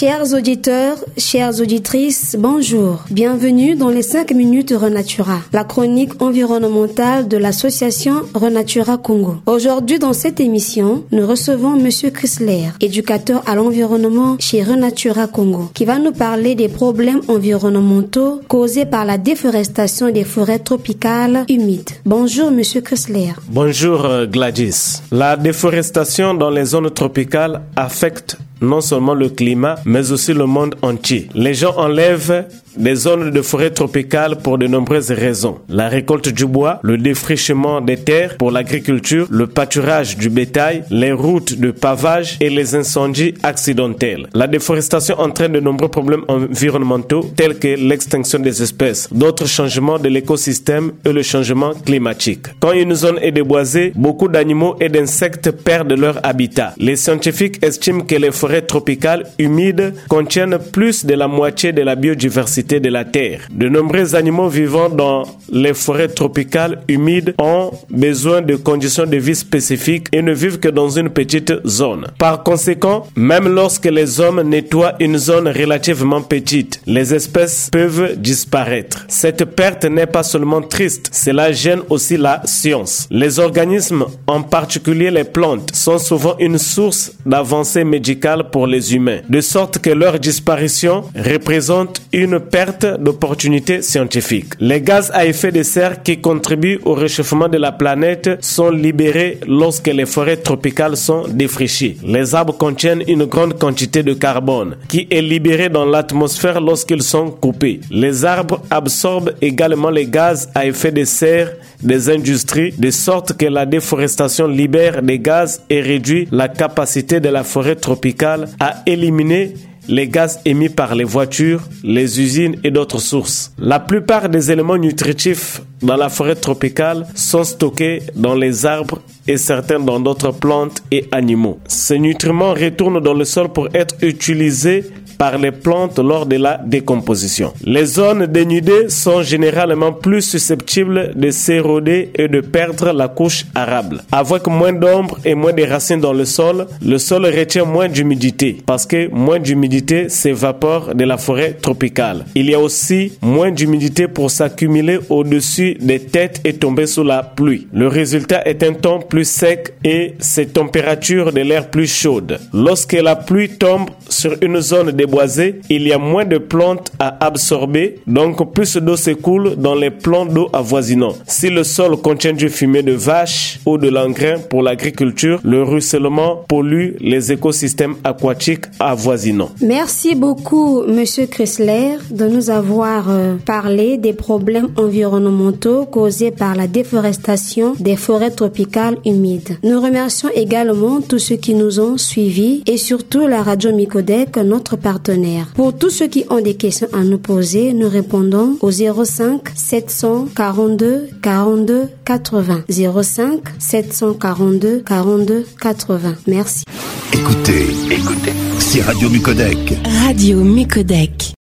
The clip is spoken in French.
Chers auditeurs, chères auditrices, bonjour. Bienvenue dans les 5 minutes Renatura, la chronique environnementale de l'association Renatura Congo. Aujourd'hui, dans cette émission, nous recevons monsieur Chrysler, éducateur à l'environnement chez Renatura Congo, qui va nous parler des problèmes environnementaux causés par la déforestation des forêts tropicales humides. Bonjour monsieur Chrysler. Bonjour euh, Gladys. La déforestation dans les zones tropicales affecte non seulement le climat, mais aussi le monde entier. Les gens enlèvent des zones de forêt tropicales pour de nombreuses raisons. La récolte du bois, le défrichement des terres pour l'agriculture, le pâturage du bétail, les routes de pavage et les incendies accidentels. La déforestation entraîne de nombreux problèmes environnementaux tels que l'extinction des espèces, d'autres changements de l'écosystème et le changement climatique. Quand une zone est déboisée, beaucoup d'animaux et d'insectes perdent leur habitat. Les scientifiques estiment que les forêts tropicales humides contiennent plus de la moitié de la biodiversité de la Terre. De nombreux animaux vivant dans les forêts tropicales humides ont besoin de conditions de vie spécifiques et ne vivent que dans une petite zone. Par conséquent, même lorsque les hommes nettoient une zone relativement petite, les espèces peuvent disparaître. Cette perte n'est pas seulement triste, cela gêne aussi la science. Les organismes, en particulier les plantes, sont souvent une source d'avancée pour les humains, de sorte que leur disparition représente une perte d'opportunités scientifiques. Les gaz à effet de serre qui contribuent au réchauffement de la planète sont libérés lorsque les forêts tropicales sont défrichées. Les arbres contiennent une grande quantité de carbone qui est libéré dans l'atmosphère lorsqu'ils sont coupés. Les arbres absorbent également les gaz à effet de serre des industries de sorte que la déforestation libère des gaz et réduit la capacité de la forêt tropicale à éliminer les gaz émis par les voitures, les usines et d'autres sources. La plupart des éléments nutritifs dans la forêt tropicale sont stockés dans les arbres et certains dans d'autres plantes et animaux. Ces nutriments retournent dans le sol pour être utilisés par les plantes lors de la décomposition. Les zones dénudées sont généralement plus susceptibles de s'éroder et de perdre la couche arable. Avec moins d'ombre et moins de racines dans le sol, le sol retient moins d'humidité parce que moins d'humidité s'évapore de la forêt tropicale. Il y a aussi moins d'humidité pour s'accumuler au-dessus des têtes et tomber sous la pluie. Le résultat est un temps plus sec et ces températures de l'air plus chaudes. Lorsque la pluie tombe sur une zone déboisée, il y a moins de plantes à absorber, donc plus d'eau s'écoule dans les plans d'eau avoisinants. Si le sol contient du fumier de vache ou de l'engrais pour l'agriculture, le ruissellement pollue les écosystèmes aquatiques avoisinants. Merci beaucoup, Monsieur Chrysler, de nous avoir euh, parlé des problèmes environnementaux causés par la déforestation des forêts tropicales humides. Nous remercions également tous ceux qui nous ont suivis et surtout la radio Micodec, notre partenaire. Pour tous ceux qui ont des questions à nous poser, nous répondons au 05 742 42 80. 05 742 42 80. Merci. Écoutez, écoutez, c'est Radio Mucodec. Radio Mucodec.